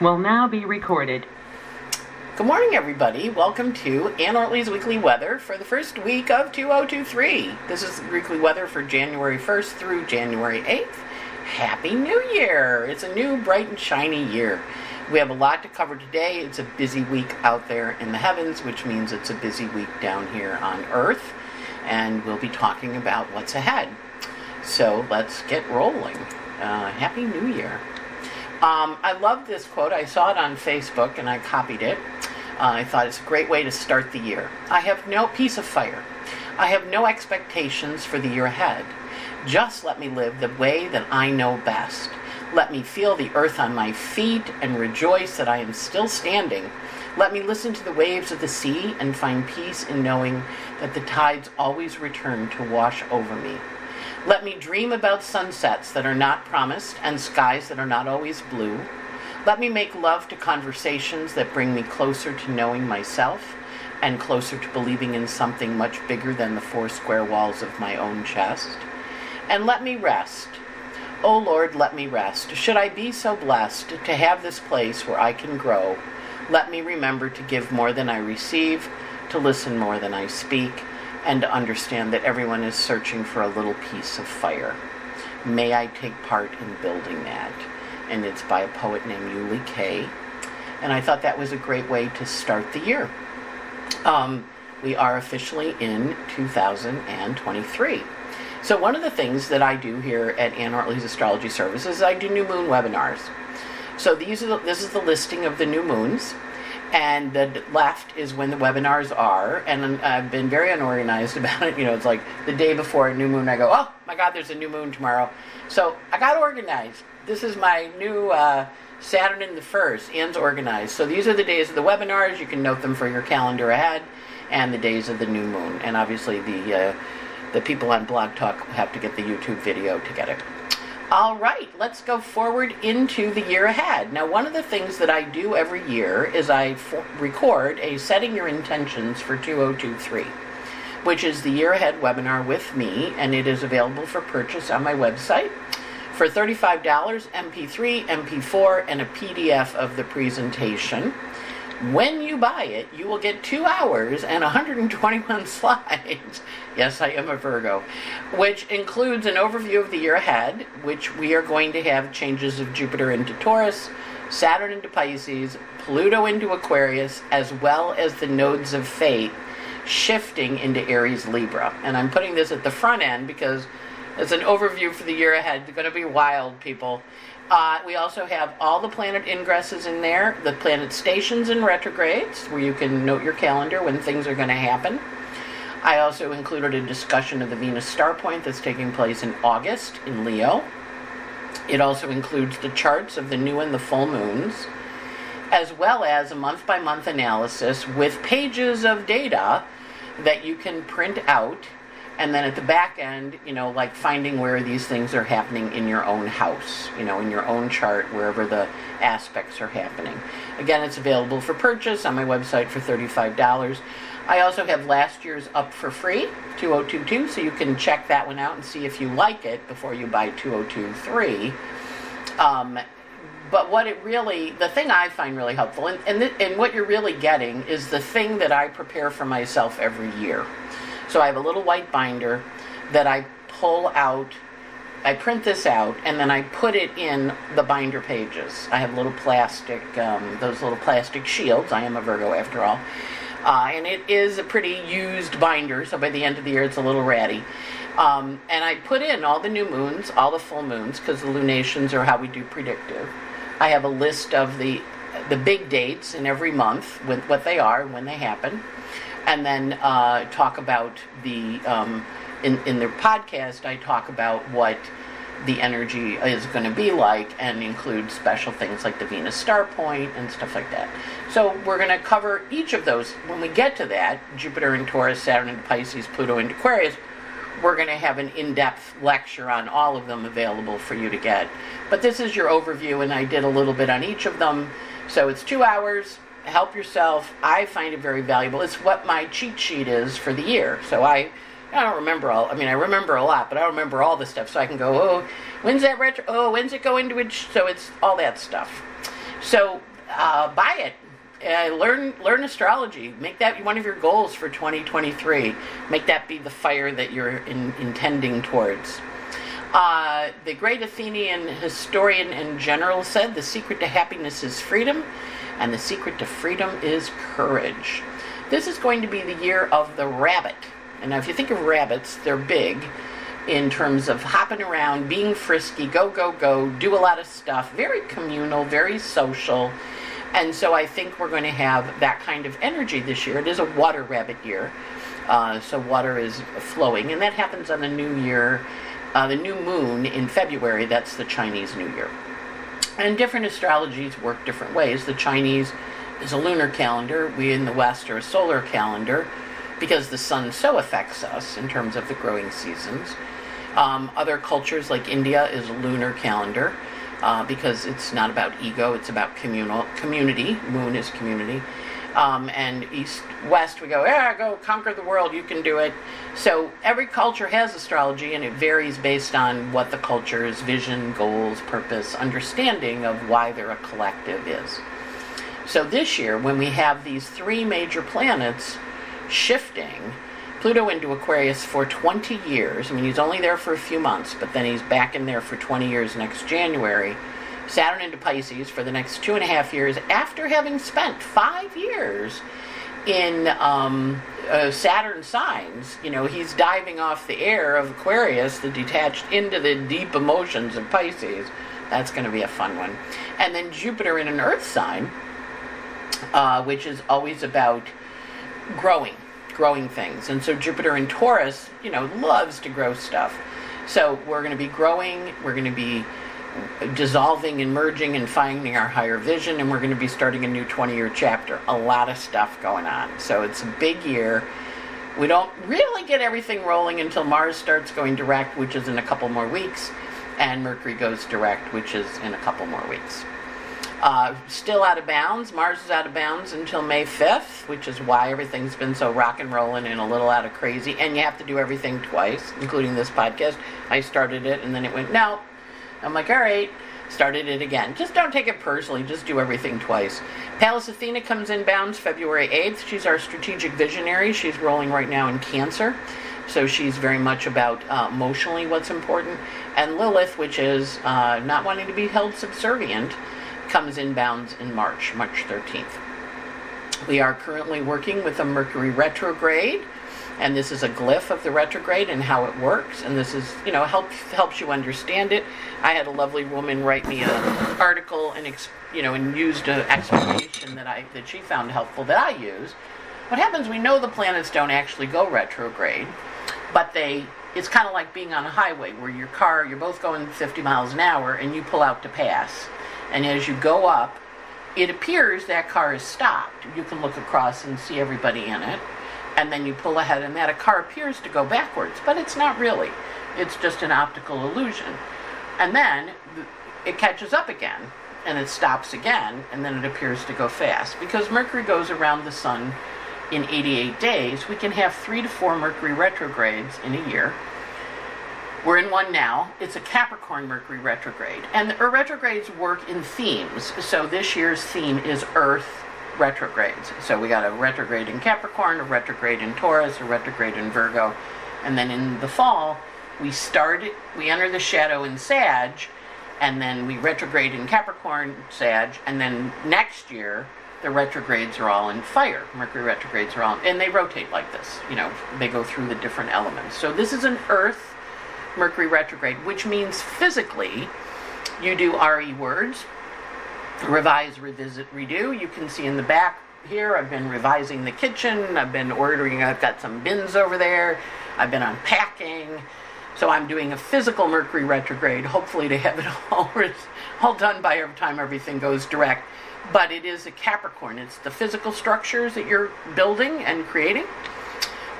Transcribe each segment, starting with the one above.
will now be recorded. Good morning, everybody. Welcome to Anne Ortelee's Weekly Weather for the first week of 2023. This is the weekly weather for January 1st through January 8th. Happy New Year! It's a new, bright, and shiny year. We have a lot to cover today. It's a busy week out there in the heavens, which means it's a busy week down here on Earth. And we'll be talking about what's ahead. So let's get rolling. Uh, Happy New Year. Um, I love this quote. I saw it on Facebook and I copied it. Uh, I thought it's a great way to start the year. I have no piece of fire. I have no expectations for the year ahead. Just let me live the way that I know best. Let me feel the earth on my feet and rejoice that I am still standing. Let me listen to the waves of the sea and find peace in knowing that the tides always return to wash over me. Let me dream about sunsets that are not promised and skies that are not always blue. Let me make love to conversations that bring me closer to knowing myself and closer to believing in something much bigger than the four square walls of my own chest. And let me rest. Oh Lord, let me rest. Should I be so blessed to have this place where I can grow, let me remember to give more than I receive, to listen more than I speak, and to understand that everyone is searching for a little piece of fire. May I take part in building that? And it's by a poet named Yuli Kay. And I thought that was a great way to start the year. Um, we are officially in 2023. So one of the things that I do here at Anne Ortelee's Astrology Services is I do new moon webinars. So these are the, this is the listing of the new moons and the left is when the webinars are and i've been very unorganized about it you know it's like the day before a new moon i go oh my god there's a new moon tomorrow. So i got organized. This is my new uh, saturn in the first Anne's organized. So these are the days of the webinars. You can note them for your calendar ahead and the days of the new moon. And obviously the uh, the people on blog talk have to get the youtube video to get it all right, let's go forward into the year ahead. Now, one of the things that I do every year is I record a Setting Your Intentions for 2023, which is the year ahead webinar with me, and it is available for purchase on my website for $35 MP3, MP4, and a PDF of the presentation. When you buy it, you will get two hours and 121 slides. yes, I am a Virgo, which includes an overview of the year ahead, which we are going to have changes of Jupiter into Taurus, Saturn into Pisces, Pluto into Aquarius, as well as the nodes of fate shifting into Aries Libra. And I'm putting this at the front end because it's an overview for the year ahead. It's going to be wild, people. Uh, we also have all the planet ingresses in there, the planet stations and retrogrades, where you can note your calendar when things are going to happen. I also included a discussion of the Venus star point that's taking place in August in Leo. It also includes the charts of the new and the full moons, as well as a month by month analysis with pages of data that you can print out and then at the back end, you know, like finding where these things are happening in your own house, you know, in your own chart, wherever the aspects are happening. Again, it's available for purchase on my website for $35. I also have last year's up for free, 2022, so you can check that one out and see if you like it before you buy 2023. Um, but what it really, the thing I find really helpful, and, and, th- and what you're really getting is the thing that I prepare for myself every year. So I have a little white binder that I pull out. I print this out and then I put it in the binder pages. I have little plastic, um, those little plastic shields. I am a Virgo after all. Uh, and it is a pretty used binder, so by the end of the year it's a little ratty. Um, and I put in all the new moons, all the full moons, because the lunations are how we do predictive. I have a list of the the big dates in every month, with what they are and when they happen and then uh, talk about the um, in in their podcast. I talk about what the energy is going to be like and include special things like the Venus star point and stuff like that. So we're going to cover each of those when we get to that Jupiter in Taurus, Saturn in Pisces, Pluto in Aquarius. We're going to have an in depth lecture on all of them available for you to get. But this is your overview, and I did a little bit on each of them. So it's two hours help yourself. I find it very valuable. It's what my cheat sheet is for the year. So I, I don't remember all. I mean, I remember a lot, but I don't remember all the stuff. So I can go, oh, when's that retro? Oh, when's it go into it? So it's all that stuff. So uh, buy it. Uh, learn learn astrology. Make that one of your goals for 2023. Make that be the fire that you're in, intending towards. Uh, the great Athenian historian and general said, "The secret to happiness is freedom, and the secret to freedom is courage." This is going to be the year of the rabbit. And now, if you think of rabbits, they're big in terms of hopping around, being frisky, go, go, go, do a lot of stuff, very communal, very social. And so I think we're going to have that kind of energy this year. It is a water rabbit year, uh, so water is flowing, and that happens on the new year, uh, the new moon in February. That's the Chinese New Year. And different astrologies work different ways. The Chinese is a lunar calendar, we in the West are a solar calendar because the sun so affects us in terms of the growing seasons. Um, other cultures like India is a lunar calendar uh, because it's not about ego; it's about communal community. Moon is community. Um, and east west we go yeah go conquer the world you can do it so every culture has astrology and it varies based on what the culture's vision goals purpose understanding of why they're a collective is so this year when we have these three major planets shifting Pluto into Aquarius for 20 years. I mean, he's only there for a few months, but then he's back in there for 20 years next January. Saturn into Pisces for the next two and a half years after having spent five years in um, uh, Saturn signs. You know, he's diving off the air of Aquarius, the detached, into the deep emotions of Pisces. That's going to be a fun one. And then Jupiter in an Earth sign, uh, which is always about growing growing things. And so Jupiter in Taurus, you know, loves to grow stuff. So we're going to be growing, we're going to be dissolving and merging and finding our higher vision, and we're going to be starting a new 20 year chapter. A lot of stuff going on. So it's a big year. We don't really get everything rolling until Mars starts going direct, which is in a couple more weeks, and Mercury goes direct, which is in a couple more weeks. Uh, still out of bounds. Mars is out of bounds until May 5th, which is why everything's been so rock and rolling and a little out of crazy. And you have to do everything twice, including this podcast. I started it and then it went, no. I'm like, all right, started it again. Just don't take it personally, just do everything twice. Pallas Athena comes in bounds February 8th. She's our strategic visionary. She's rolling right now in Cancer. So she's very much about uh, emotionally what's important. And Lilith, which is uh, not wanting to be held subservient comes in bounds in March, March 13th. We are currently working with a Mercury retrograde, and this is a glyph of the retrograde and how it works. And this is, you know, helps helps you understand it. I had a lovely woman write me an article and, you know, and used an explanation that I that she found helpful that I use. What happens? We know the planets don't actually go retrograde, but they it's kind of like being on a highway where your car, you're both going 50 miles an hour and you pull out to pass. And as you go up, it appears that car is stopped. You can look across and see everybody in it. And then you pull ahead, and that a car appears to go backwards, but it's not really. It's just an optical illusion. And then it catches up again, and it stops again, and then it appears to go fast. Because Mercury goes around the sun in 88 days, we can have three to four Mercury retrogrades in a year we're in one now. It's a Capricorn Mercury retrograde. And the retrogrades work in themes. So this year's theme is Earth retrogrades. So we got a retrograde in Capricorn, a retrograde in Taurus, a retrograde in Virgo. And then in the fall, we start, it, we enter the shadow in Sag, and then we retrograde in Capricorn, Sag, and then next year, the retrogrades are all in fire. Mercury retrogrades are all, and they rotate like this. You know, they go through the different elements. So this is an Earth Mercury retrograde, which means physically you do RE words, revise, revisit, redo. You can see in the back here, I've been revising the kitchen, I've been ordering, I've got some bins over there, I've been unpacking. So I'm doing a physical Mercury retrograde, hopefully to have it all, all done by every time everything goes direct. But it is a Capricorn. It's the physical structures that you're building and creating.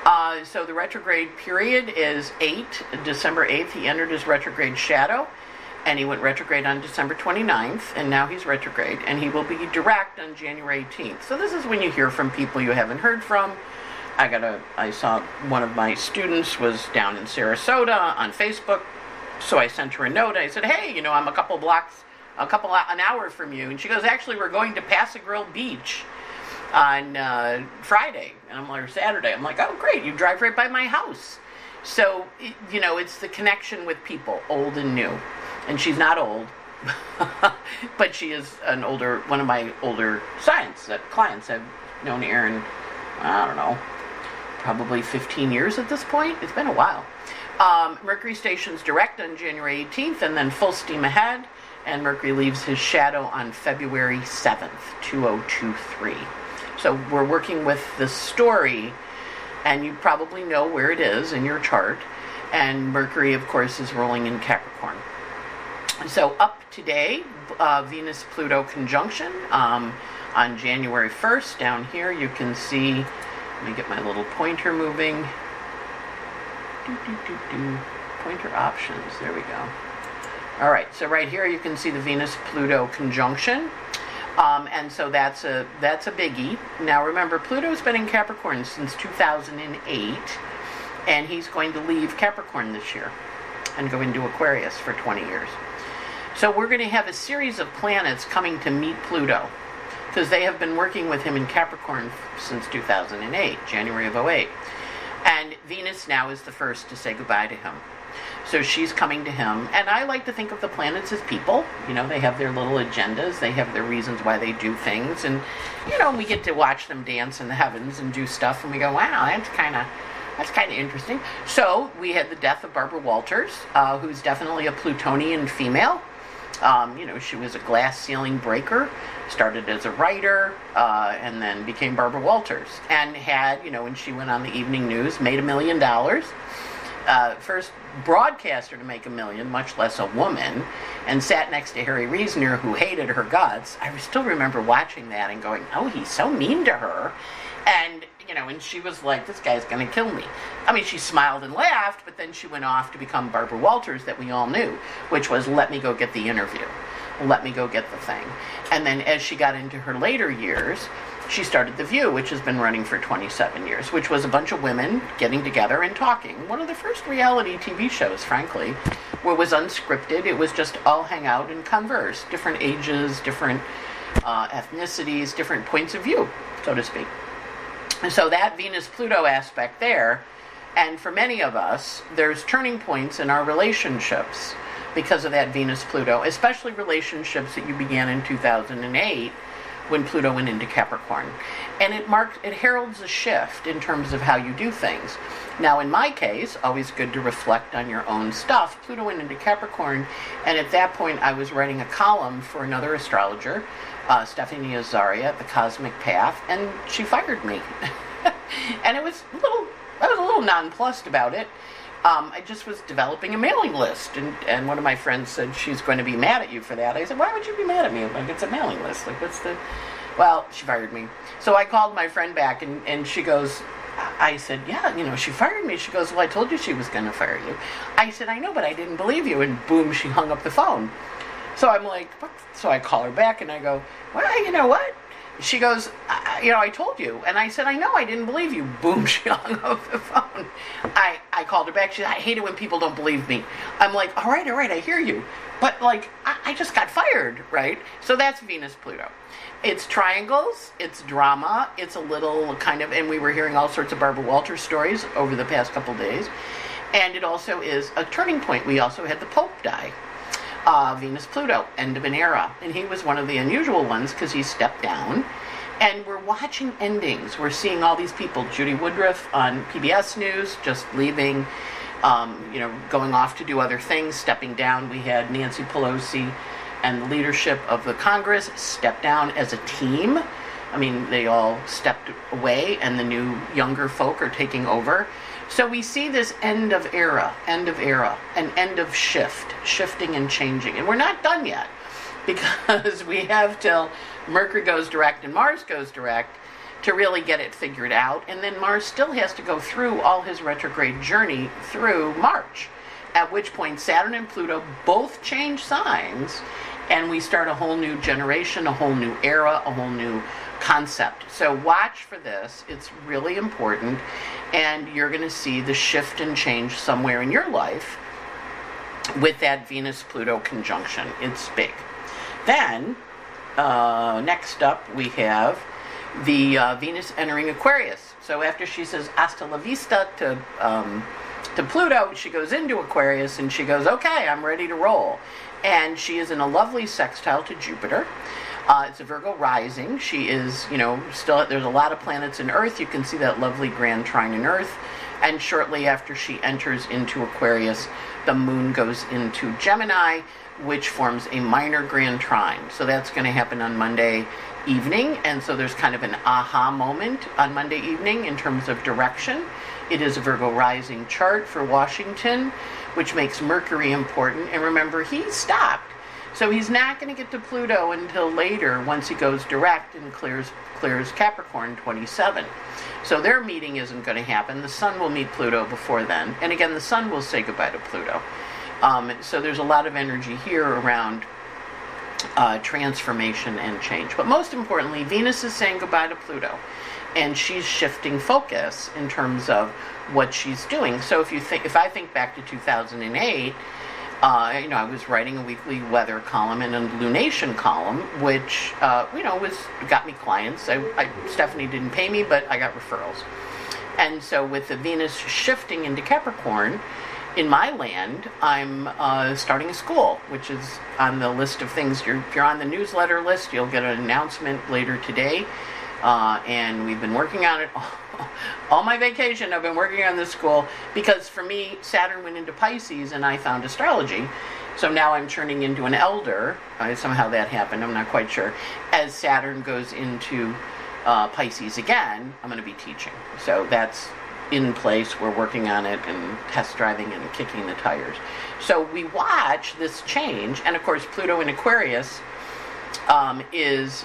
Uh, so the retrograde period is 8, December 8th. He entered his retrograde shadow and he went retrograde on December 29th, and now he's retrograde, and he will be direct on January 18th. So this is when you hear from people you haven't heard from. I got a, I saw one of my students was down in Sarasota on Facebook, so I sent her a note. I said, hey, you know, I'm a couple blocks a couple an hour from you. And she goes, actually, we're going to Pass-a-Grille Beach on uh, Friday, and I'm like, Saturday. I'm like, oh, great, you drive right by my house. So, you know, it's the connection with people, old and new. And she's not old, but she is an older, one of my older science uh, clients. I've known Erin, I don't know, probably 15 years at this point. It's been a while. Um, Mercury stations direct on January 18th and then full steam ahead. And Mercury leaves his shadow on February 7th, 2023. So we're working with the story, and you probably know where it is in your chart. And Mercury, of course, is rolling in Capricorn. So up today, uh, Venus Pluto conjunction um, on January 1st. Down here, you can see. Let me get my little pointer moving. Do, do, do. Pointer options. There we go. All right. So right here, you can see the Venus Pluto conjunction. Um, and so that's a that's a biggie. Now remember, Pluto's been in Capricorn since 2008, and he's going to leave Capricorn this year and go into Aquarius for 20 years. So we're going to have a series of planets coming to meet Pluto because they have been working with him in Capricorn since 2008, January of 08. And Venus now is the first to say goodbye to him. So she's coming to him. And I like to think of the planets as people. You know, they have their little agendas, they have their reasons why they do things. And, you know, we get to watch them dance in the heavens and do stuff. And we go, wow, that's kind of. That's kind of interesting. So we had the death of Barbara Walters, uh, who's definitely a Plutonian female. Um, you know, she was a glass ceiling breaker, started as a writer, uh, and then became Barbara Walters. And had, you know, when she went on the evening news, made a million dollars. Uh, first broadcaster to make a million, much less a woman, and sat next to Harry Reasoner, who hated her guts. I still remember watching that and going, "Oh, he's so mean to her," and you know, and she was like, "This guy's going to kill me." I mean, she smiled and laughed, but then she went off to become Barbara Walters, that we all knew, which was, "Let me go get the interview, let me go get the thing," and then as she got into her later years she started The View, which has been running for 27 years, which was a bunch of women getting together and talking. One of the first reality TV shows, frankly, where it was unscripted. It was just all hang out and converse, different ages, different uh, ethnicities, different points of view, so to speak. And so that Venus Pluto aspect there, and for many of us, there's turning points in our relationships because of that Venus Pluto, especially relationships that you began in 2008 when Pluto went into Capricorn. And it marks it heralds a shift in terms of how you do things. Now in my case, always good to reflect on your own stuff. Pluto went into Capricorn, and at that point I was writing a column for another astrologer, uh, Stephanie Azaria, at The Cosmic Path, and she fired me. and it was a little I was a little nonplussed about it um, I just was developing a mailing list, and, and one of my friends said she's going to be mad at you for that. I said, why would you be mad at me? Like it's a mailing list. Like what's the? Well, she fired me. So I called my friend back, and and she goes. I said, yeah, you know, she fired me. She goes, well, I told you she was going to fire you. I said, I know, but I didn't believe you. And boom, she hung up the phone. So I'm like, what? So I call her back and I go, well, you know what? She goes, you know, I told you. And I said, I know, I didn't believe you. Boom, she hung up the phone. I, I called her back. She said, I hate it when people don't believe me. I'm like, all right, all right, I hear you. But, like, I, I just got fired, right? So that's Venus Pluto. It's triangles, it's drama, it's a little kind of, and we were hearing all sorts of Barbara Walters stories over the past couple days. And it also is a turning point. We also had the Pope die uh, Venus Pluto, end of an era. And he was one of the unusual ones because he stepped down. And we're watching endings. We're seeing all these people. Judy Woodruff on PBS News just leaving, um, you know, going off to do other things, stepping down. We had Nancy Pelosi and the leadership of the Congress step down as a team. I mean, they all stepped away, and the new younger folk are taking over. So we see this end of era, end of era, an end of shift, shifting and changing. And we're not done yet because we have till Mercury goes direct and Mars goes direct to really get it figured out. And then Mars still has to go through all his retrograde journey through March, at which point Saturn and Pluto both change signs and we start a whole new generation, a whole new era, a whole new concept. So watch for this. It's really important. And you're going to see the shift and change somewhere in your life with that Venus Pluto conjunction. It's big. Then, uh, next up, we have the uh, Venus entering Aquarius. So after she says hasta la vista to, um, to Pluto, she goes into Aquarius and she goes, okay, I'm ready to roll. And she is in a lovely sextile to Jupiter. Uh, it's a Virgo rising. She is, you know, still, there's a lot of planets in Earth. You can see that lovely grand trine in Earth. And shortly after she enters into Aquarius, the moon goes into Gemini, which forms a minor grand trine. So that's going to happen on Monday evening. And so there's kind of an aha moment on Monday evening in terms of direction. It is a Virgo rising chart for Washington, which makes Mercury important. And remember, he stopped. So he's not going to get to Pluto until later once he goes direct and clears clears Capricorn 27. So their meeting isn't going to happen. The Sun will meet Pluto before then. And again, the Sun will say goodbye to Pluto. Um, so there's a lot of energy here around uh, transformation and change. But most importantly, Venus is saying goodbye to Pluto, and she's shifting focus in terms of what she's doing. So if you think, if I think back to 2008. Uh, you know, I was writing a weekly weather column and a lunation column, which uh, you know was got me clients. I, I, Stephanie didn't pay me, but I got referrals. And so, with the Venus shifting into Capricorn, in my land, I'm uh, starting a school, which is on the list of things. You're, if you're on the newsletter list, you'll get an announcement later today. Uh, and we've been working on it all, all, my vacation. I've been working on this school because for me, Saturn went into Pisces and I found astrology. So now I'm turning into an elder. Somehow that happened, I'm not quite sure. As Saturn goes into uh, Pisces again, I'm going to be teaching. So that's in place. We're working on it and test driving and kicking the tires. So we watch this change, and of course, Pluto in Aquarius um, is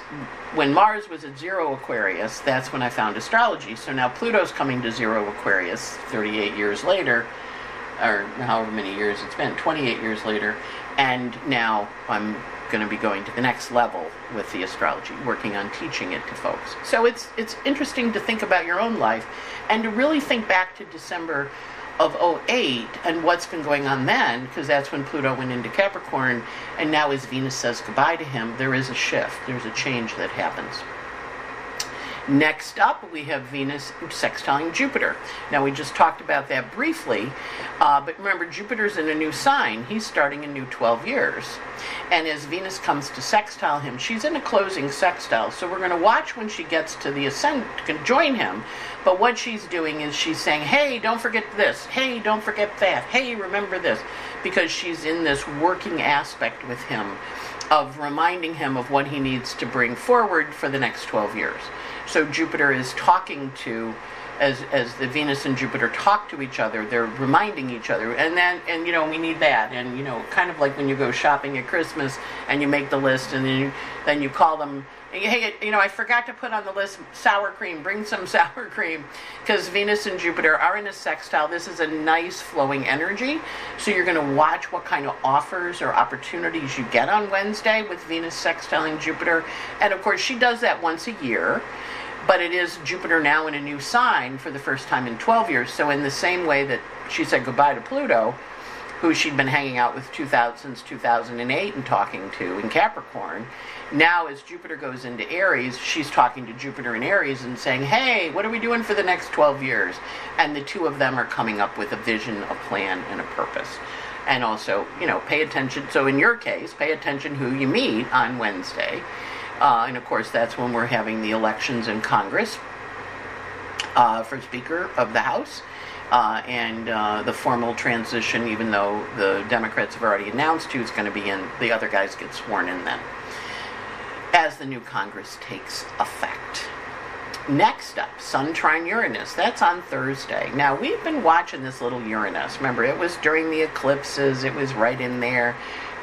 when Mars was at zero Aquarius. That's when I found astrology. So now Pluto's coming to zero Aquarius 38 years later, or however many years it's been, 28 years later, and now I'm going to be going to the next level with the astrology, working on teaching it to folks. So it's it's interesting to think about your own life and to really think back to December of 08 and what's been going on then because that's when Pluto went into Capricorn and now as Venus says goodbye to him there is a shift there's a change that happens Next up, we have Venus sextiling Jupiter. Now, we just talked about that briefly, uh, but remember, Jupiter's in a new sign. He's starting a new 12 years. And as Venus comes to sextile him, she's in a closing sextile. So we're going to watch when she gets to the ascent, can join him. But what she's doing is she's saying, hey, don't forget this. Hey, don't forget that. Hey, remember this. Because she's in this working aspect with him of reminding him of what he needs to bring forward for the next 12 years. So Jupiter is talking to, as as the Venus and Jupiter talk to each other, they're reminding each other, and then and you know we need that, and you know kind of like when you go shopping at Christmas and you make the list, and then you, then you call them. Hey, you know, I forgot to put on the list sour cream. Bring some sour cream. Because Venus and Jupiter are in a sextile. This is a nice flowing energy. So you're going to watch what kind of offers or opportunities you get on Wednesday with Venus sextiling Jupiter. And of course, she does that once a year but it is Jupiter now in a new sign for the first time in 12 years. So, in the same way that she said goodbye to Pluto, who she'd been hanging out with 2000, since 2008 and talking to in Capricorn, now as Jupiter goes into Aries, she's talking to Jupiter in Aries and saying, Hey, what are we doing for the next 12 years? And the two of them are coming up with a vision, a plan, and a purpose. And also, you know, pay attention. So, in your case, pay attention who you meet on Wednesday uh, and of course, that's when we're having the elections in Congress uh, for Speaker of the House. Uh, and uh, the formal transition, even though the Democrats have already announced who's going to be in, the other guys get sworn in then, as the new Congress takes effect. Next up, Sun trine Uranus. That's on Thursday. Now, we've been watching this little Uranus. Remember, it was during the eclipses, it was right in there.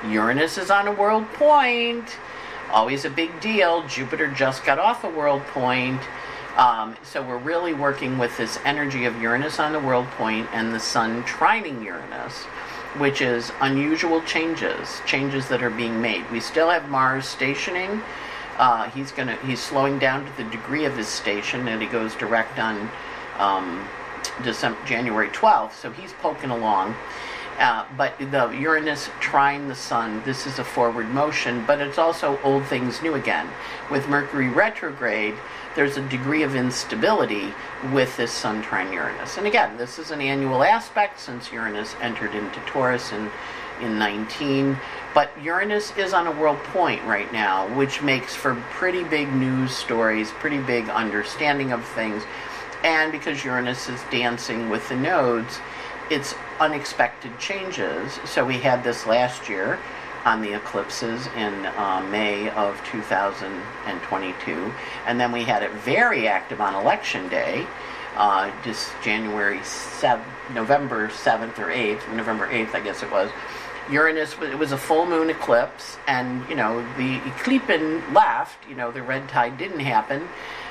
Uranus is on a world point always a big deal. Jupiter just got off a world point. Um, so we're really working with this energy of Uranus on the world point and the Sun trining Uranus, which is unusual changes, changes that are being made. We still have Mars stationing. Uh, he's gonna he's slowing down to the degree of his station, and he goes direct on um, December January 12th. So he's poking along. Uh, but the Uranus trine the Sun, this is a forward motion, but it's also old things new again. With Mercury retrograde, there's a degree of instability with this Sun trine Uranus. And again, this is an annual aspect since Uranus entered into Taurus in, in 19. But Uranus is on a world point right now, which makes for pretty big news stories, pretty big understanding of things. And because Uranus is dancing with the nodes, it's unexpected changes. So we had this last year on the eclipses in uh, May of 2022, and then we had it very active on election day, uh, just January 7th, November 7th or 8th, November 8th, I guess it was. Uranus, it was a full moon eclipse, and you know the eclipse left. You know the red tide didn't happen,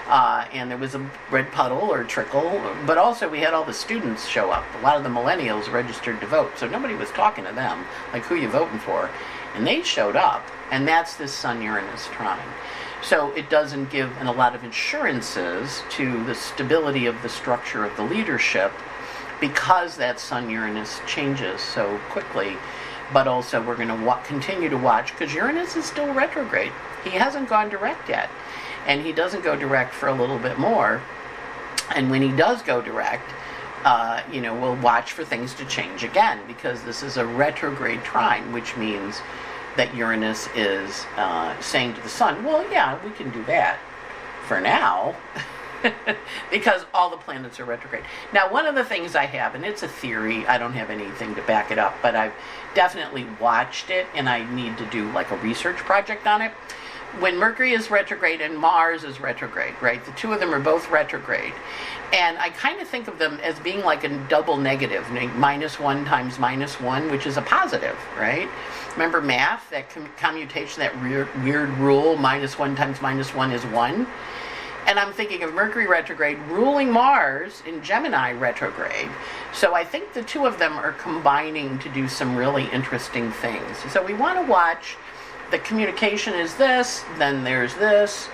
uh, and there was a red puddle or trickle, but also we had all the students show up. A lot of the millennials registered to vote, so nobody was talking to them, like who you voting for. And they showed up, and that's this Sun Uranus trine. So it doesn't give a lot of assurances to the stability of the structure of the leadership because that Sun Uranus changes so quickly. But also, we're going to wa- continue to watch because Uranus is still retrograde. He hasn't gone direct yet and he doesn't go direct for a little bit more. And when he does go direct, uh, you know, we'll watch for things to change again because this is a retrograde trine, which means that Uranus is uh, saying to the Sun, well, yeah, we can do that for now. because all the planets are retrograde. Now, one of the things I have, and it's a theory, I don't have anything to back it up, but I've definitely watched it and I need to do like a research project on it when Mercury is retrograde and Mars is retrograde, right? The two of them are both retrograde. And I kind of think of them as being like a double negative, minus one times minus one, which is a positive, right? Remember math, that commutation, that weird, weird rule, minus one times minus one is one? And I'm thinking of Mercury retrograde ruling Mars in Gemini retrograde. So I think the two of them are combining to do some really interesting things. So we want to watch the communication is this, then there's this,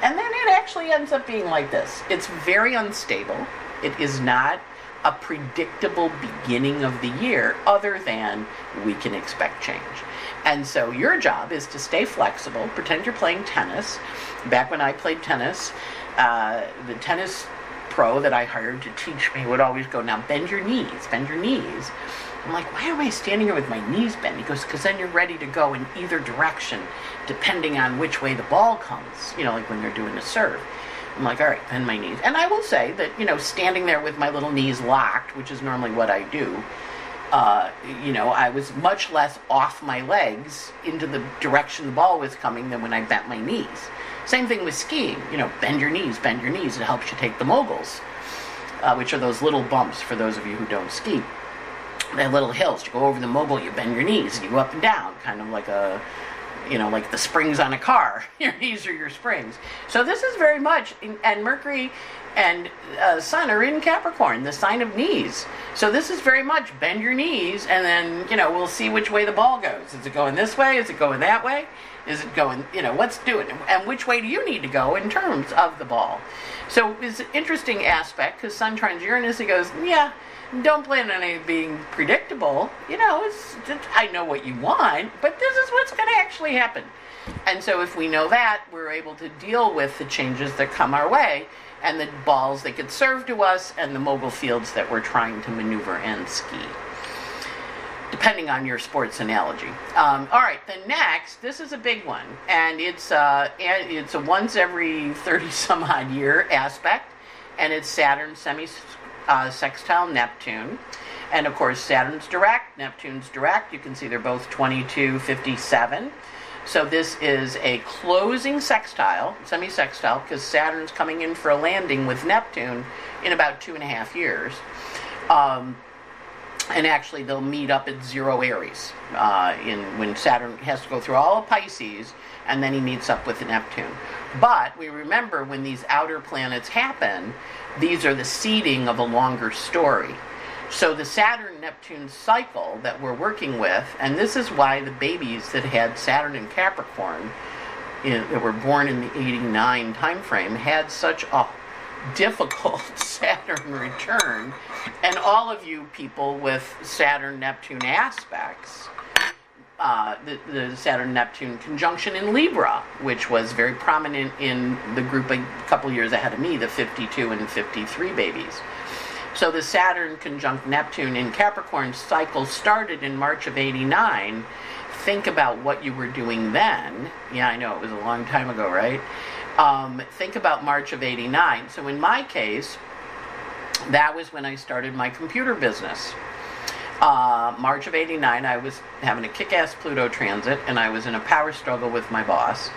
and then it actually ends up being like this. It's very unstable. It is not a predictable beginning of the year, other than we can expect change. And so your job is to stay flexible, pretend you're playing tennis. Back when I played tennis, uh, the tennis pro that I hired to teach me would always go, Now bend your knees, bend your knees. I'm like, why am I standing here with my knees bent? He goes, because then you're ready to go in either direction, depending on which way the ball comes, you know, like when you're doing a serve. I'm like, all right, bend my knees. And I will say that, you know, standing there with my little knees locked, which is normally what I do, uh, you know, I was much less off my legs into the direction the ball was coming than when I bent my knees. Same thing with skiing. You know, bend your knees, bend your knees. It helps you take the moguls, uh, which are those little bumps for those of you who don't ski they have little hills. You go over the mogul, you bend your knees, and you go up and down, kind of like a, you know, like the springs on a car. your knees are your springs. So this is very much, and Mercury and uh, Sun are in Capricorn, the sign of knees. So this is very much bend your knees, and then you know we'll see which way the ball goes. Is it going this way? Is it going that way? Is it going? You know, what's doing? And which way do you need to go in terms of the ball? So it's an interesting aspect because Sun trines Uranus. He goes, yeah don't plan on it being predictable. You know, it's, it's, I know what you want, but this is what's going to actually happen. And so, if we know that, we're able to deal with the changes that come our way and the balls that get served to us and the mogul fields that we're trying to maneuver and ski. Depending on your sports analogy. Um, all right, the next, this is a big one, and it's uh, it's a once every thirty some odd year aspect, and it's Saturn semi uh, sextile Neptune. And of course, Saturn's direct, Neptune's direct. You can see they're both 2257. So this is a closing sextile, semi-sextile, because Saturn's coming in for a landing with Neptune in about two and a half years. Um, and actually, they'll meet up at zero Aries uh, in when Saturn has to go through all of Pisces, and then he meets up with Neptune. But we remember when these outer planets happen, these are the seeding of a longer story. So the Saturn Neptune cycle that we're working with, and this is why the babies that had Saturn in Capricorn, that were born in the 89 time frame, had such a difficult Saturn return, and all of you people with Saturn Neptune aspects. Uh, the, the Saturn Neptune conjunction in Libra, which was very prominent in the group a couple years ahead of me, the 52 and 53 babies. So the Saturn conjunct Neptune in Capricorn cycle started in March of 89. Think about what you were doing then. Yeah, I know it was a long time ago, right? Um, think about March of 89. So in my case, that was when I started my computer business. Uh, March of 89, I was having a kick ass Pluto transit and I was in a power struggle with my boss.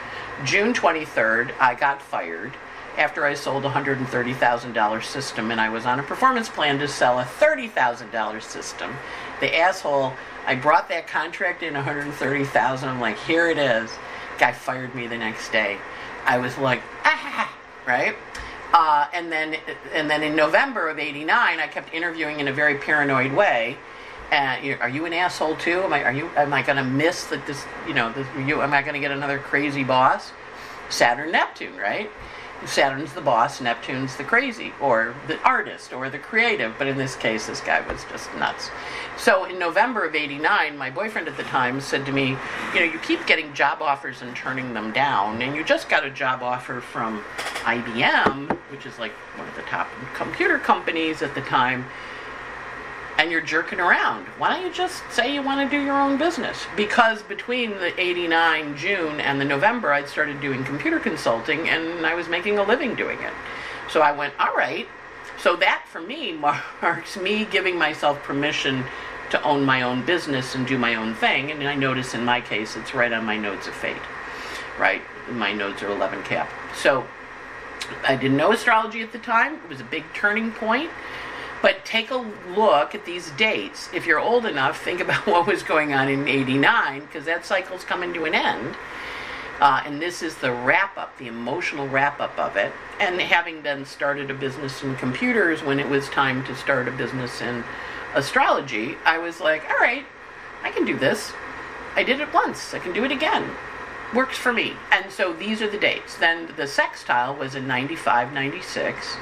June 23rd, I got fired after I sold a $130,000 system and I was on a performance plan to sell a $30,000 system. The asshole, I brought that contract in 130,000. I'm like, here it is. Guy fired me the next day. I was like, ah, right? Uh, and then, and then in November of '89, I kept interviewing in a very paranoid way. And are you an asshole too? Am I? Are you? Am I going to miss that? This, you know, this, you? Am I going to get another crazy boss? Saturn, Neptune, right? Saturn's the boss, Neptune's the crazy, or the artist, or the creative. But in this case, this guy was just nuts. So in November of '89, my boyfriend at the time said to me, "You know, you keep getting job offers and turning them down, and you just got a job offer from IBM, which is like one of the top computer companies at the time." And you're jerking around. Why don't you just say you want to do your own business? Because between the 89 June and the November, I'd started doing computer consulting and I was making a living doing it. So I went, all right. So that for me marks me giving myself permission to own my own business and do my own thing. And I notice in my case, it's right on my nodes of fate, right? My nodes are 11 cap. So I didn't know astrology at the time. It was a big turning point. But take a look at these dates. If you're old enough, think about what was going on in 89, because that cycle's coming to an end. Uh, and this is the wrap up, the emotional wrap up of it. And having then started a business in computers when it was time to start a business in astrology, I was like, all right, I can do this. I did it once, I can do it again. Works for me. And so these are the dates. Then the sextile was in 95, 96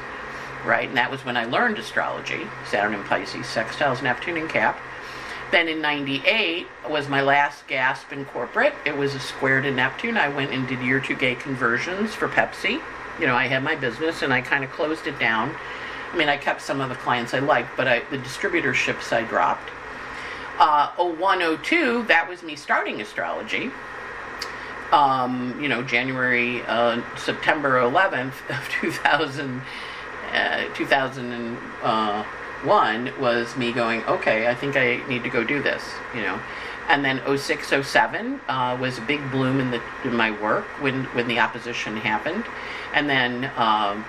right? And that was when I learned astrology Saturn and Pisces, sextiles, Neptune and Cap. Then in 98 was my last gasp in corporate. It was a square to Neptune. I went and did Y2K conversions for Pepsi. You know, I had my business and I kind of closed it down. I mean, I kept some of the clients I liked, but I, the distributorships I dropped. Uh, 0102, that was me starting astrology. Um, you know, January, uh, September 11th of 2000. Uh, 2001 was me going, okay, I think I need to go do this, you know. And then 06, 07 uh, was a big bloom in, the, in my work when, when the opposition happened. And then um,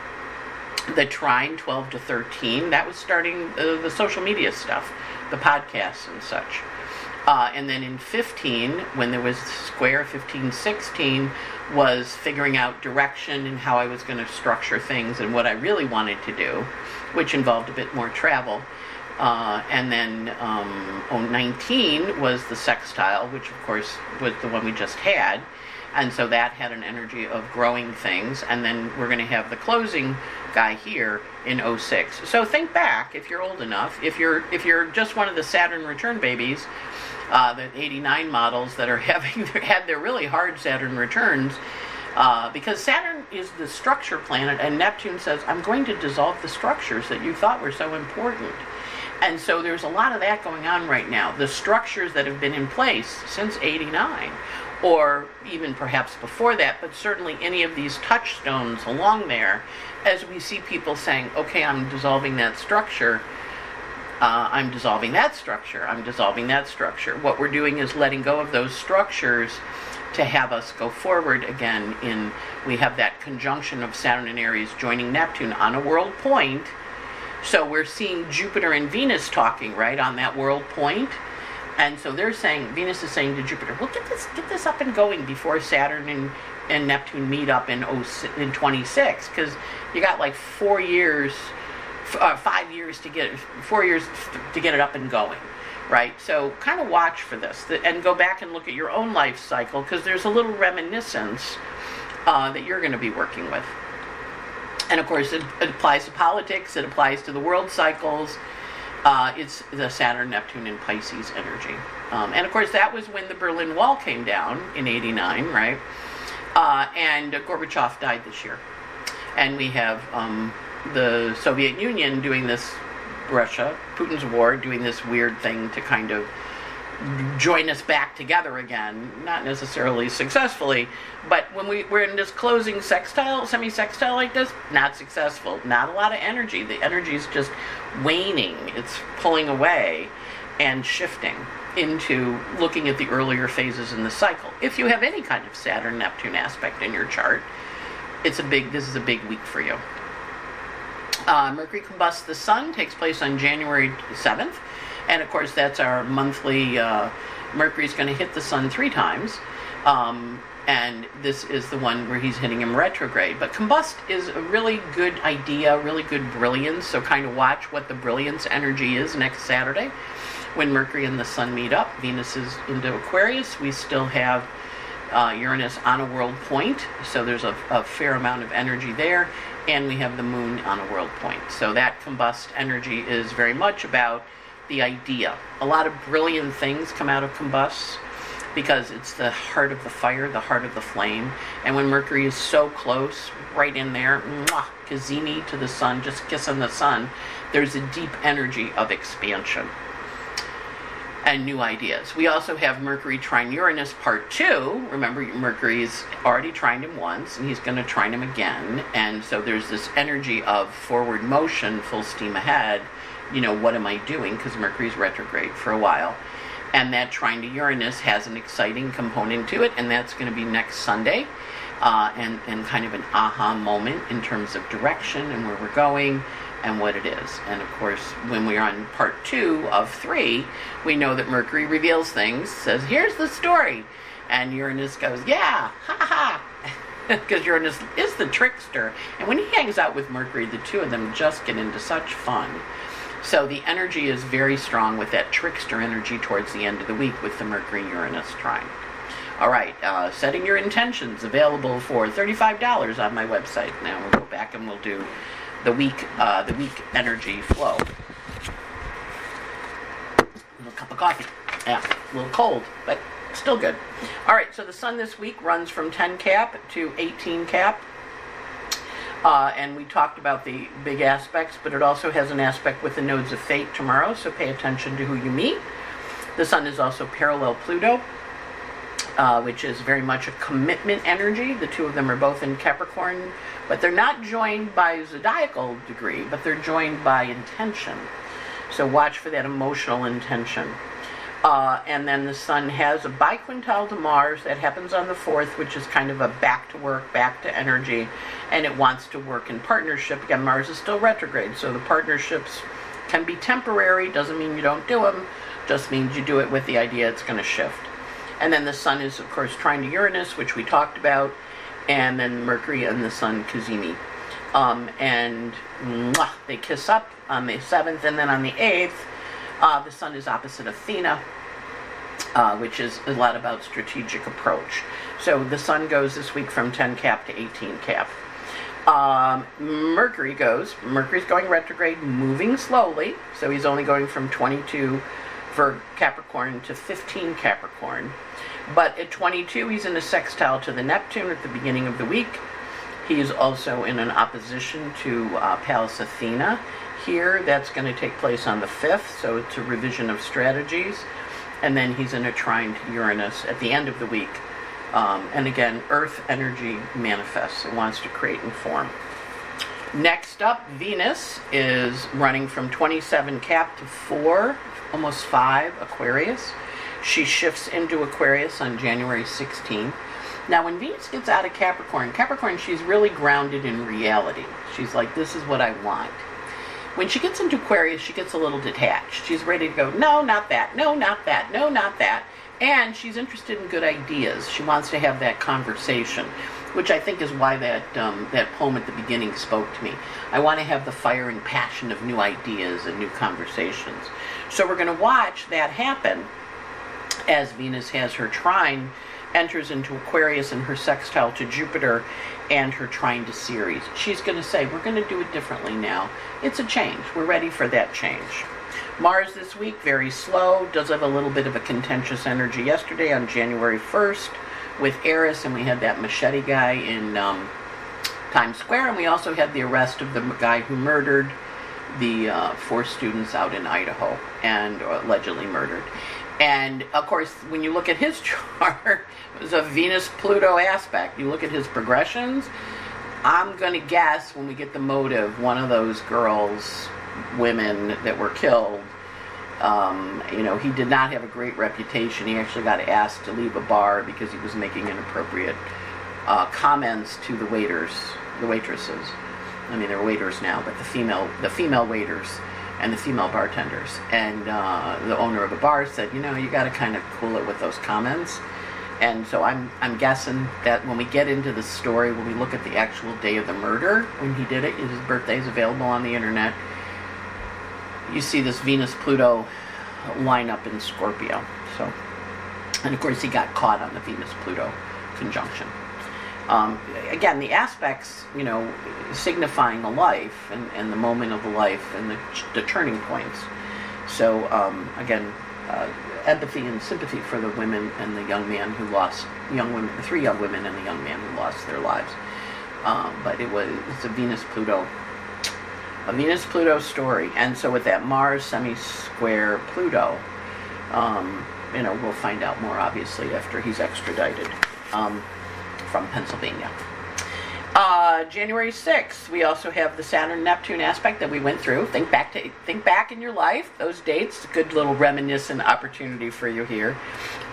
the Trine 12 to 13, that was starting uh, the social media stuff, the podcasts and such. Uh, and then in 15, when there was Square 15, 16, was figuring out direction and how I was going to structure things and what I really wanted to do, which involved a bit more travel. Uh, and then um, 19 was the sextile, which of course was the one we just had. And so that had an energy of growing things. And then we're going to have the closing guy here in 06. So think back if you're old enough. If you're if you're just one of the Saturn return babies, uh, the 89 models that are having had their really hard Saturn returns. Uh, because Saturn is the structure planet, and Neptune says, I'm going to dissolve the structures that you thought were so important. And so there's a lot of that going on right now. The structures that have been in place since 89, or even perhaps before that, but certainly any of these touchstones along there, as we see people saying, okay, I'm dissolving that structure, uh, I'm dissolving that structure. I'm dissolving that structure. What we're doing is letting go of those structures to have us go forward again in we have that conjunction of Saturn and Aries joining Neptune on a world point. So we're seeing Jupiter and Venus talking, right, on that world point. And so they're saying Venus is saying to Jupiter, "Well, get this get this up and going before Saturn and and Neptune meet up in 0, in 26 cuz you got like 4 years uh, five years to get four years to get it up and going, right? So kind of watch for this and go back and look at your own life cycle because there's a little reminiscence uh, that you're going to be working with. And of course, it, it applies to politics, it applies to the world cycles. Uh, it's the Saturn, Neptune, and Pisces energy. Um, and of course, that was when the Berlin Wall came down in 89, right? Uh, and Gorbachev died this year. And we have um, the Soviet Union doing this, Russia, Putin's war, doing this weird thing to kind of join us back together again. Not necessarily successfully, but when we, we're in this closing sextile, semi sextile like this, not successful. Not a lot of energy. The energy is just waning, it's pulling away and shifting into looking at the earlier phases in the cycle. If you have any kind of Saturn Neptune aspect in your chart, it's a big this is a big week for you. Uh, Mercury combusts the sun takes place on January 7th, and of course that's our monthly. Uh, Mercury's going to hit the sun three times, um, and this is the one where he's hitting him retrograde. But combust is a really good idea, really good brilliance. So kind of watch what the brilliance energy is next Saturday when Mercury and the Sun meet up. Venus is into Aquarius. We still have uh, Uranus on a world point, so there's a, a, fair amount of energy there, and we have the Moon on a world point. So that combust energy is very much about the idea. A lot of brilliant things come out of combust because it's the heart of the fire, the heart of the flame. And when Mercury is so close, right in there, mwah, Cazimi to the sun, just kissing the sun, there's a deep energy of expansion and new ideas. We also have Mercury trine Uranus part two. Remember, Mercury's already trined him once, and he's going to trine him again. And so there's this energy of forward motion, full steam ahead. You know, what am I doing? Because Mercury's retrograde for a while. And that trine to Uranus has an exciting component to it, and that's going to be next Sunday. Uh, and, and kind of an aha moment in terms of direction and where we're going and what it is. And of course, when we're on part two of three, we know that Mercury reveals things, says, here's the story. And Uranus goes, yeah, ha ha. Because Uranus is the trickster. And when he hangs out with Mercury, the two of them just get into such fun. So the energy is very strong with that trickster energy towards the end of the week with the Mercury Uranus trine. All right, uh, setting your intentions available for $35 on my website. Now we'll go back and we'll do the week uh, the week energy flow. A little cup of coffee. Yeah, a little cold, but still good. All right, so the sun this week runs from 10 cap to 18 cap. Uh, and we talked about the big aspects, but it also has an aspect with the nodes of fate tomorrow, so pay attention to who you meet. The sun is also parallel Pluto, uh, which is very much a commitment energy. The two of them are both in Capricorn but they're not joined by zodiacal degree, but they're joined by intention. So watch for that emotional intention. Uh, and then the sun has a biquintile to Mars that happens on the 4th, which is kind of a back to work, back to energy, and it wants to work in partnership. Again, Mars is still retrograde, so the partnerships can be temporary, doesn't mean you don't do them, just means you do it with the idea it's going to shift. And then the sun is, of course, trine to Uranus, which we talked about, and then Mercury and the Sun Cazimi. Um, and mwah, they kiss up on the 7th, and then on the 8th, uh, the Sun is opposite Athena, uh, which is a lot about strategic approach. So the Sun goes this week from 10 cap to 18 cap. Um, Mercury goes, Mercury's going retrograde, moving slowly, so he's only going from 22 for Capricorn to 15 Capricorn. But at 22, he's in a sextile to the Neptune at the beginning of the week. He is also in an opposition to uh, Pallas Athena here. That's going to take place on the 5th, so it's a revision of strategies. And then he's in a trine to Uranus at the end of the week. Um, and again, Earth energy manifests, it wants to create and form. Next up, Venus is running from 27 Cap to 4, almost 5 Aquarius. She shifts into Aquarius on January 16th. Now, when Venus gets out of Capricorn, Capricorn, she's really grounded in reality. She's like, this is what I want. When she gets into Aquarius, she gets a little detached. She's ready to go, no, not that, no, not that, no, not that. And she's interested in good ideas. She wants to have that conversation, which I think is why that, um, that poem at the beginning spoke to me. I want to have the fire and passion of new ideas and new conversations. So we're going to watch that happen as Venus has her trine enters into Aquarius and her sextile to Jupiter and her trine to Ceres. She's going to say, We're going to do it differently now. It's a change. We're ready for that change. Mars this week, very slow, does have a little bit of a contentious energy yesterday on January 1st with Eris, and we had that machete guy in um, Times Square, and we also had the arrest of the guy who murdered the uh, four students out in Idaho and allegedly murdered. And of course, when you look at his chart, it was a Venus Pluto aspect. You look at his progressions. I'm going to guess when we get the motive, one of those girls, women that were killed, um, you know, he did not have a great reputation. He actually got asked to leave a bar because he was making inappropriate uh, comments to the waiters, the waitresses. I mean, they're waiters now, but the female, the female waiters and the female bartenders. And uh, the owner of the bar said, you know, you got to kind of cool it with those comments. And so I'm I'm guessing that when we get into the story, when we look at the actual day of the murder, when he did it, his birthday is available on the internet. You see this Venus Pluto line up in Scorpio. So, and of course he got caught on the Venus Pluto conjunction. Um, again, the aspects, you know, signifying the life and, and the moment of the life and the, the turning points. So, um, again, uh, empathy and sympathy for the women and the young man who lost, young women, three young women and the young man who lost their lives. Um, but it was, it's a Venus Pluto, a Venus Pluto story. And so with that Mars semi square Pluto, um, you know, we'll find out more obviously after he's extradited. Um, from Pennsylvania. Uh, January 6th, we also have the Saturn Neptune aspect that we went through. Think back to think back in your life, those dates. Good little reminiscent opportunity for you here.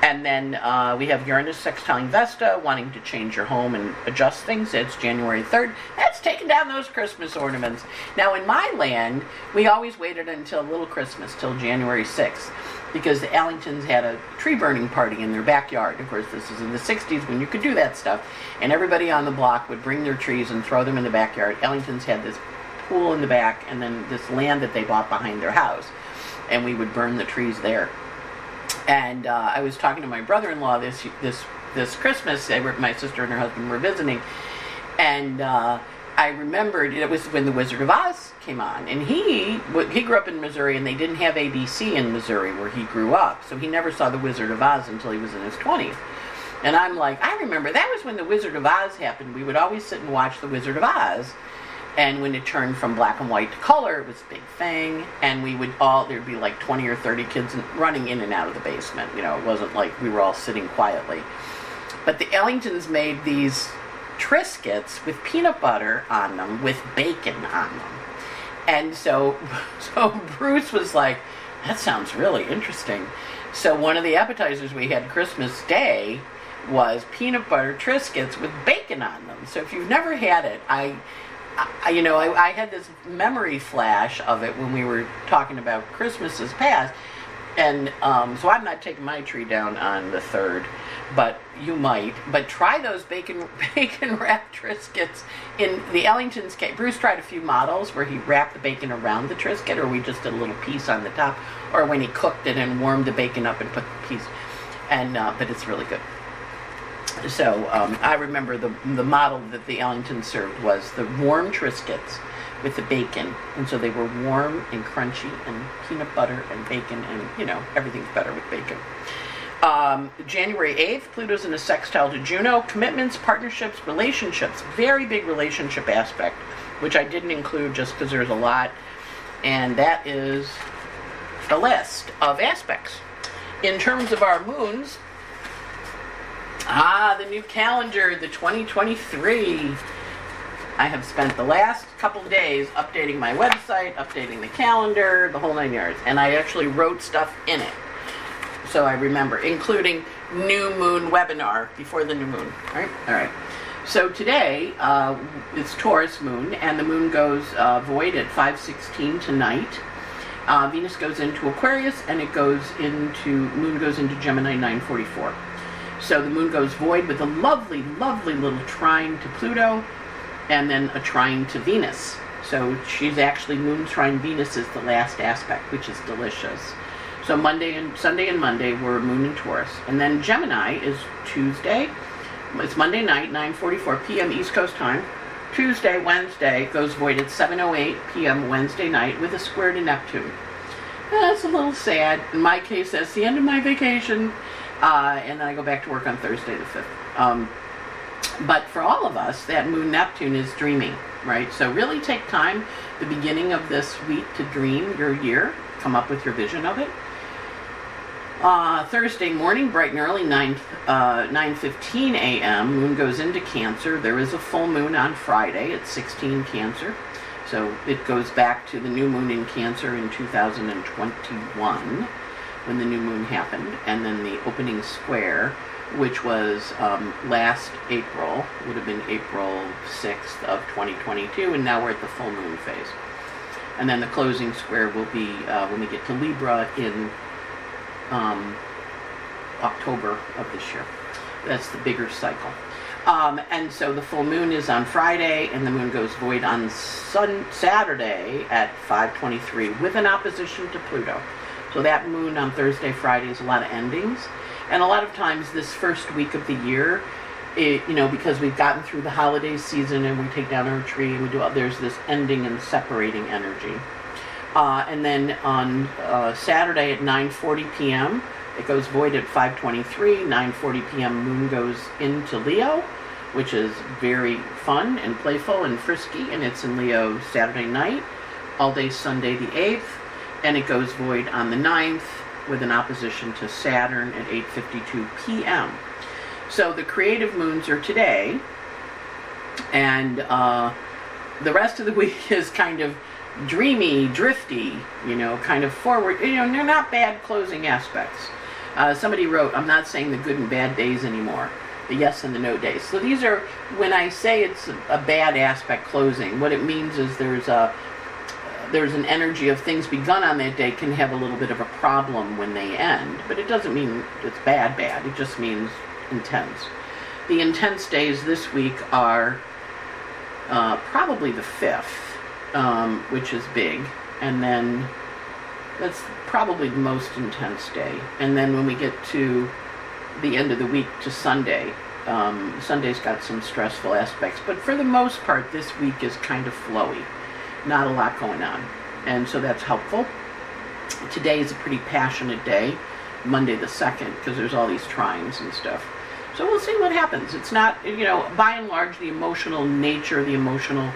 And then uh, we have Uranus sextiling Vesta, wanting to change your home and adjust things. It's January 3rd. That's taking down those Christmas ornaments. Now, in my land, we always waited until little Christmas, till January 6th because the Allingtons had a tree burning party in their backyard. Of course, this is in the 60s when you could do that stuff. And everybody on the block would bring their trees and throw them in the backyard. Allingtons had this pool in the back and then this land that they bought behind their house. And we would burn the trees there. And uh, I was talking to my brother-in-law this this this Christmas. Were, my sister and her husband were visiting, and uh, I remembered it was when The Wizard of Oz came on, and he he grew up in Missouri, and they didn't have ABC in Missouri where he grew up, so he never saw The Wizard of Oz until he was in his twenties. And I'm like, I remember that was when The Wizard of Oz happened. We would always sit and watch The Wizard of Oz, and when it turned from black and white to color, it was big thing, and we would all there'd be like 20 or 30 kids running in and out of the basement. You know, it wasn't like we were all sitting quietly. But the Ellingtons made these Triscuits with peanut butter on them with bacon on them. And so, so Bruce was like, that sounds really interesting. So one of the appetizers we had Christmas Day was peanut butter Triscuits with bacon on them. So if you've never had it, I, I you know, I, I had this memory flash of it when we were talking about Christmases past. And um, so I'm not taking my tree down on the third but you might. But try those bacon bacon wrapped Triscuits. In the Ellington's case, Bruce tried a few models where he wrapped the bacon around the Triscuit, or we just did a little piece on the top, or when he cooked it and warmed the bacon up and put the piece. And uh, but it's really good. So um, I remember the the model that the Ellington served was the warm Triscuits with the bacon, and so they were warm and crunchy and peanut butter and bacon, and you know everything's better with bacon. Um, January 8th, Pluto's in a sextile to Juno. Commitments, partnerships, relationships. Very big relationship aspect, which I didn't include just because there's a lot. And that is the list of aspects. In terms of our moons, ah, the new calendar, the 2023. I have spent the last couple days updating my website, updating the calendar, the whole nine yards. And I actually wrote stuff in it so I remember, including new moon webinar before the new moon. All right, all right. So today uh, it's Taurus moon, and the moon goes uh, void at 5:16 tonight. Uh, Venus goes into Aquarius, and it goes into moon goes into Gemini 9:44. So the moon goes void with a lovely, lovely little trine to Pluto, and then a trine to Venus. So she's actually moon trine Venus is the last aspect, which is delicious. So Monday and Sunday and Monday were Moon and Taurus, and then Gemini is Tuesday. It's Monday night, 9:44 p.m. East Coast time. Tuesday, Wednesday goes void at 7:08 p.m. Wednesday night with a square to Neptune. That's a little sad. In my case, that's the end of my vacation, uh, and then I go back to work on Thursday the 5th. Um, but for all of us, that Moon Neptune is dreaming, right? So really take time, the beginning of this week, to dream your year, come up with your vision of it. Uh, Thursday morning, bright and early, 9, uh, 9.15 a.m., moon goes into Cancer. There is a full moon on Friday at 16 Cancer. So it goes back to the new moon in Cancer in 2021 when the new moon happened. And then the opening square, which was um, last April, would have been April 6th of 2022. And now we're at the full moon phase. And then the closing square will be uh, when we get to Libra in um, October of this year. That's the bigger cycle. Um, and so the full moon is on Friday, and the moon goes void on sun- Saturday at 5:23 with an opposition to Pluto. So that moon on Thursday, Friday is a lot of endings, and a lot of times this first week of the year, it, you know, because we've gotten through the holiday season and we take down our tree and we do there's this ending and separating energy. Uh, and then on uh, Saturday at 9:40 p.m., it goes void at 5:23. 9:40 p.m. Moon goes into Leo, which is very fun and playful and frisky, and it's in Leo Saturday night, all day Sunday the 8th, and it goes void on the 9th with an opposition to Saturn at 8:52 p.m. So the creative moons are today, and uh, the rest of the week is kind of dreamy, drifty, you know, kind of forward. You know, they're not bad closing aspects. Uh, somebody wrote, I'm not saying the good and bad days anymore, the yes and the no days. So these are, when I say it's a, bad aspect closing, what it means is there's a, there's an energy of things begun on that day can have a little bit of a problem when they end, but it doesn't mean it's bad, bad. It just means intense. The intense days this week are uh, probably the 5th, um, which is big, and then that's probably the most intense day. And then when we get to the end of the week to Sunday, um, Sunday's got some stressful aspects, but for the most part, this week is kind of flowy. Not a lot going on. And so that's helpful. Today is a pretty passionate day, Monday the 2nd, because there's all these trines and stuff. So we'll see what happens. It's not, you know, by and large, the emotional nature, the emotional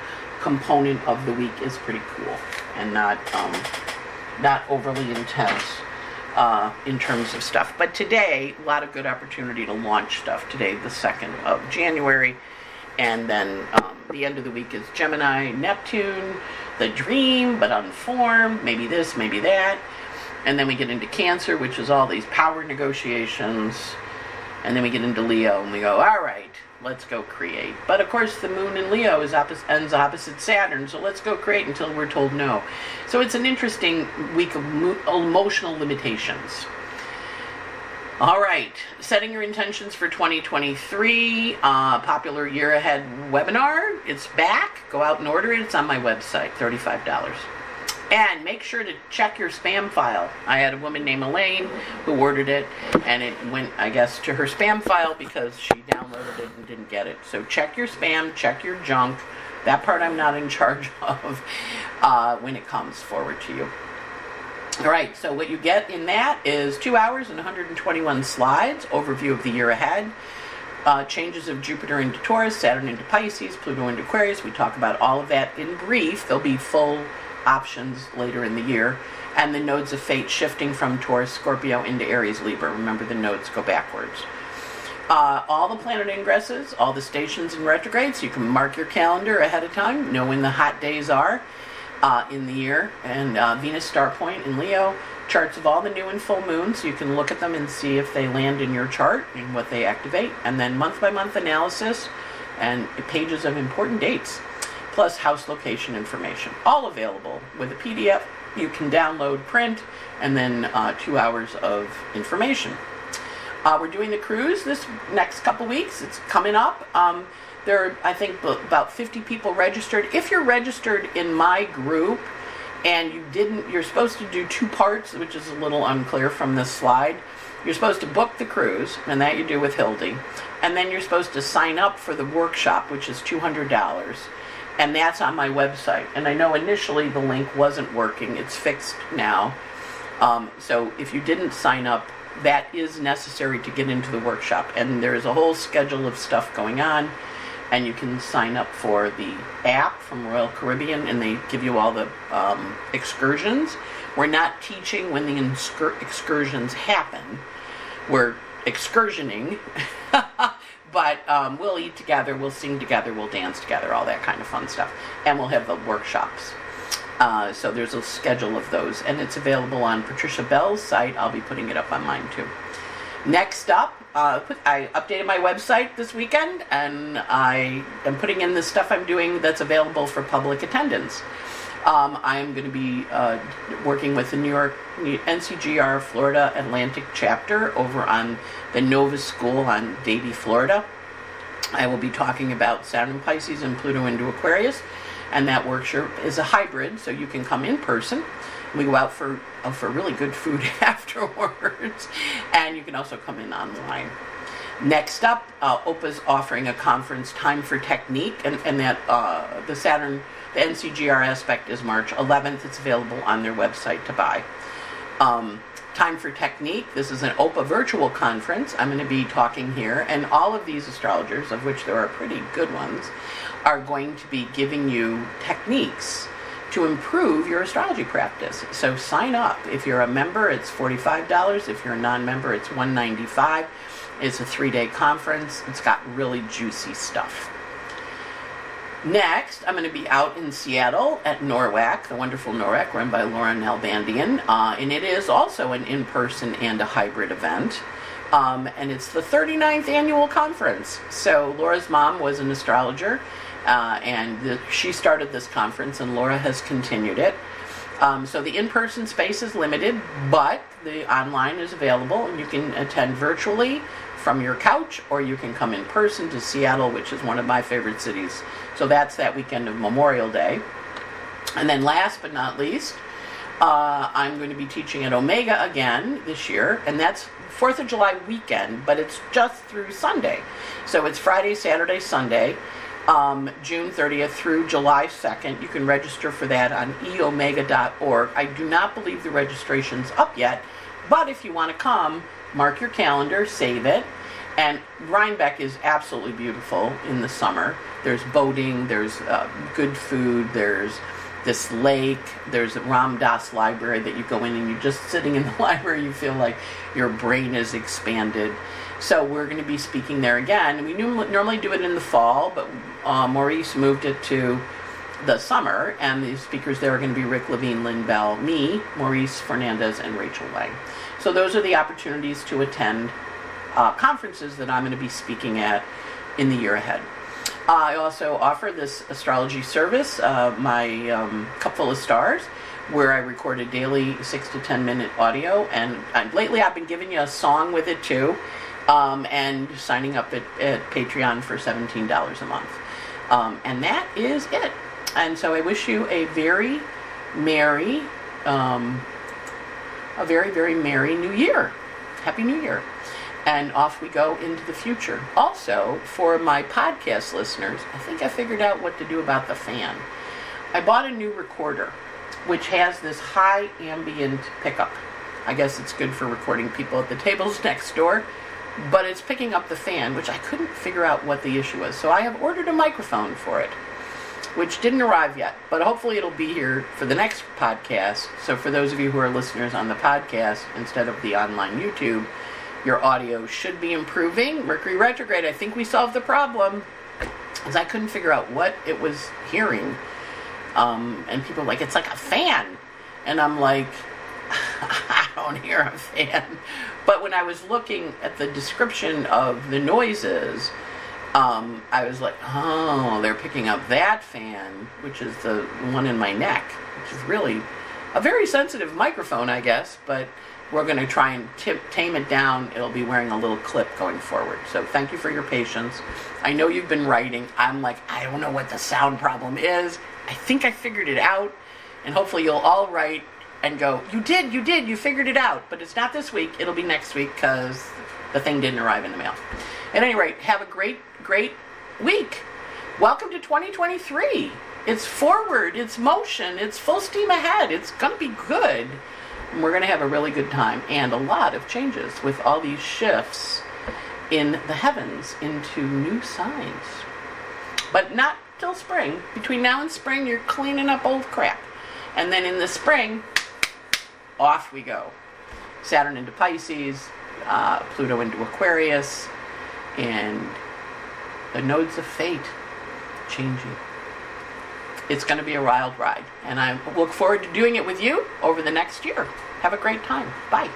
component of the week is pretty cool and not um, not overly intense uh, in terms of stuff. But today, a lot of good opportunity to launch stuff. Today, the 2nd of January. And then um, the end of the week is Gemini, Neptune, the dream, but unformed, maybe this, maybe that. And then we get into Cancer, which is all these power negotiations. And then we get into Leo, and we go, all right, let's go create. But of course, the moon in Leo is opposite, ends opposite Saturn, so let's go create until we're told no. So it's an interesting week of mo- emotional limitations. All right, setting your intentions for 2023, uh, popular year ahead webinar. It's back. Go out and order it. It's on my website, $35. And make sure to check your spam file. I had a woman named Elaine who ordered it, and it went, I guess, to her spam file because she downloaded it and didn't get it. So check your spam, check your junk. That part I'm not in charge of uh, when it comes forward to you. All right, so what you get in that is two hours and 121 slides, overview of the year ahead, uh, changes of Jupiter into Taurus, Saturn into Pisces, Pluto into Aquarius. We talk about all of that in brief. There'll be full options later in the year. And the nodes of fate shifting from Taurus, Scorpio into Aries, Libra. Remember, the nodes go backwards. Uh, all the planet ingresses, all the stations and retrogrades. You can mark your calendar ahead of time, know when the hot days are uh, in the year. And uh, Venus star point in Leo, charts of all the new and full moons. You can look at them and see if they land in your chart and what they activate. And then month by month analysis and pages of important dates plus house location information. All available with a PDF. You can download, print, and then uh, two hours of information. Uh, we're doing the cruise this next couple weeks. It's coming up. Um, there are, I think, about 50 people registered. If you're registered in my group and you didn't, you're supposed to do two parts, which is a little unclear from this slide. You're supposed to book the cruise, and that you do with Hildy. And then you're supposed to sign up for the workshop, which is $200. And that's on my website. And I know initially the link wasn't working, it's fixed now. Um, so if you didn't sign up, that is necessary to get into the workshop. And there's a whole schedule of stuff going on. And you can sign up for the app from Royal Caribbean, and they give you all the um, excursions. We're not teaching when the excursions happen. We're excursioning, but um, we'll eat together, we'll sing together, we'll dance together, all that kind of fun stuff. And we'll have the workshops. Uh, so there's a schedule of those, and it's available on Patricia Bell's site. I'll be putting it up on mine too. Next up, uh, I updated my website this weekend, and I am putting in the stuff I'm doing that's available for public attendance. Um, I am going to be uh, working with the New York NCGR Florida Atlantic chapter over on the Nova School on Davie, Florida. I will be talking about Saturn Pisces and Pluto into Aquarius, and that workshop is a hybrid, so you can come in person. We go out for uh, for really good food afterwards, and you can also come in online. Next up, uh, OPA's offering a conference, Time for Technique, and, and that uh, the Saturn the NCGR aspect is March 11th. It's available on their website to buy. Um, Time for Technique. This is an OPA virtual conference. I'm going to be talking here, and all of these astrologers, of which there are pretty good ones, are going to be giving you techniques to improve your astrology practice. So sign up. If you're a member, it's $45. If you're a non-member, it's 195. It's a three-day conference. It's got really juicy stuff. Next, I'm going to be out in Seattle at NORWAC, the wonderful NORWAC run by Laura Nalbandian, uh, and it is also an in-person and a hybrid event. Um, and it's the 39th annual conference. So Laura's mom was an astrologer, uh, and the, she started this conference, and Laura has continued it. Um, so the in-person space is limited, but the online is available, and you can attend virtually from your couch, or you can come in person to Seattle, which is one of my favorite cities. So that's that weekend of Memorial Day. And then last but not least, uh, I'm going to be teaching at Omega again this year, and that's 4th of July weekend, but it's just through Sunday. So it's Friday, Saturday, Sunday, um, June 30th through July 2nd. You can register for that on eomega.org. I do not believe the registration's up yet, but if you want to come, mark your calendar, save it. And Rhinebeck is absolutely beautiful in the summer. There's boating, there's uh, good food, there's this lake, there's a Ram Dass library that you go in and you're just sitting in the library, you feel like your brain is expanded. So we're going to be speaking there again. We normally do it in the fall, but uh, Maurice moved it to the summer, and the speakers there are going to be Rick Levine, Lynn Bell, me, Maurice Fernandez, and Rachel Lang. So those are the opportunities to attend uh, conferences that I'm going to be speaking at in the year ahead. I also offer this astrology service, uh, my um, Cupful of Stars, where I record a daily six to ten minute audio. And lately I've been giving you a song with it too, um, and signing up at, at, Patreon for $17 a month. Um, and that is it. And so I wish you a very merry, um, a very, very merry new year. Happy New Year. And off we go into the future. Also, for my podcast listeners, I think I figured out what to do about the fan. I bought a new recorder, which has this high ambient pickup. I guess it's good for recording people at the tables next door, but it's picking up the fan, which I couldn't figure out what the issue was. So I have ordered a microphone for it which didn't arrive yet, but hopefully it'll be here for the next podcast. So for those of you who are listeners on the podcast instead of the online YouTube, your audio should be improving. Mercury retrograde, I think we solved the problem. Because I couldn't figure out what it was hearing. Um, and people like, it's like a fan. And I'm like, I don't hear a fan. But when I was looking at the description of the noises, um, I was like, oh, they're picking up that fan, which is the one in my neck, which is really a very sensitive microphone, I guess, but we're going to try and tip, tame it down. It'll be wearing a little clip going forward. So thank you for your patience. I know you've been writing. I'm like, I don't know what the sound problem is. I think I figured it out. And hopefully you'll all write and go, You did, you did, you figured it out. But it's not this week, it'll be next week because the thing didn't arrive in the mail. At any rate, have a great, great week. Welcome to 2023. It's forward, it's motion, it's full steam ahead. It's going to be good. We're going to have a really good time and a lot of changes with all these shifts in the heavens into new signs. But not till spring. Between now and spring, you're cleaning up old crap. And then in the spring, off we go. Saturn into Pisces, uh, Pluto into Aquarius, and the nodes of fate changing. It's going to be a wild ride, and I look forward to doing it with you over the next year. Have a great time. Bye.